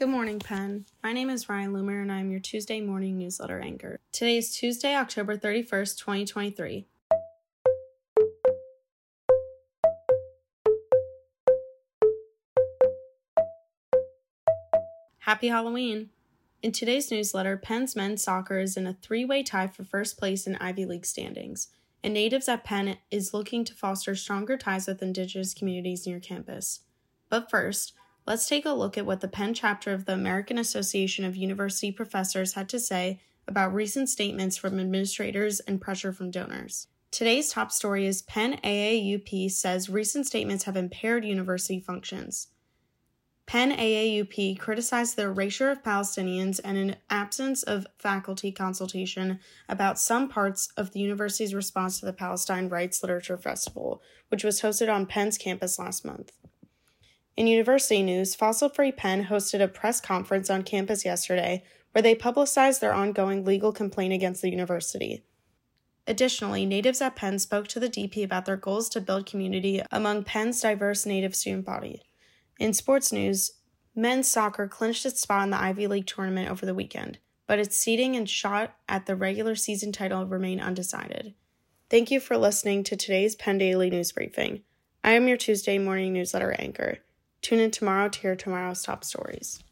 Good morning, Penn. My name is Riane Lumer, and I'm your Tuesday morning newsletter anchor. Today is Tuesday, October 31st, 2023. Happy Halloween! In today's newsletter, Penn's men's soccer is in a three way tie for first place in Ivy League standings, and Natives at Penn is looking to foster stronger ties with Indigenous communities near campus. But first, let's take a look at what the Penn chapter of the American Association of University Professors had to say about recent statements from administrators and pressure from donors. Today's top story is Penn AAUP says recent statements have impaired university functions. Penn AAUP criticized the erasure of Palestinians and an absence of faculty consultation about some parts of the university's response to the Palestine Writes Literature Festival, which was hosted on Penn's campus last month. In university news, Fossil Free Penn hosted a press conference on campus yesterday where they publicized their ongoing legal complaint against the university. Additionally, natives at Penn spoke to the DP about their goals to build community among Penn's diverse native student body. In sports news, men's soccer clinched its spot in the Ivy League tournament over the weekend, but its seeding and shot at the regular season title remain undecided. Thank you for listening to today's Penn Daily News Briefing. I am your Tuesday morning newsletter anchor. Tune in tomorrow to hear tomorrow's top stories.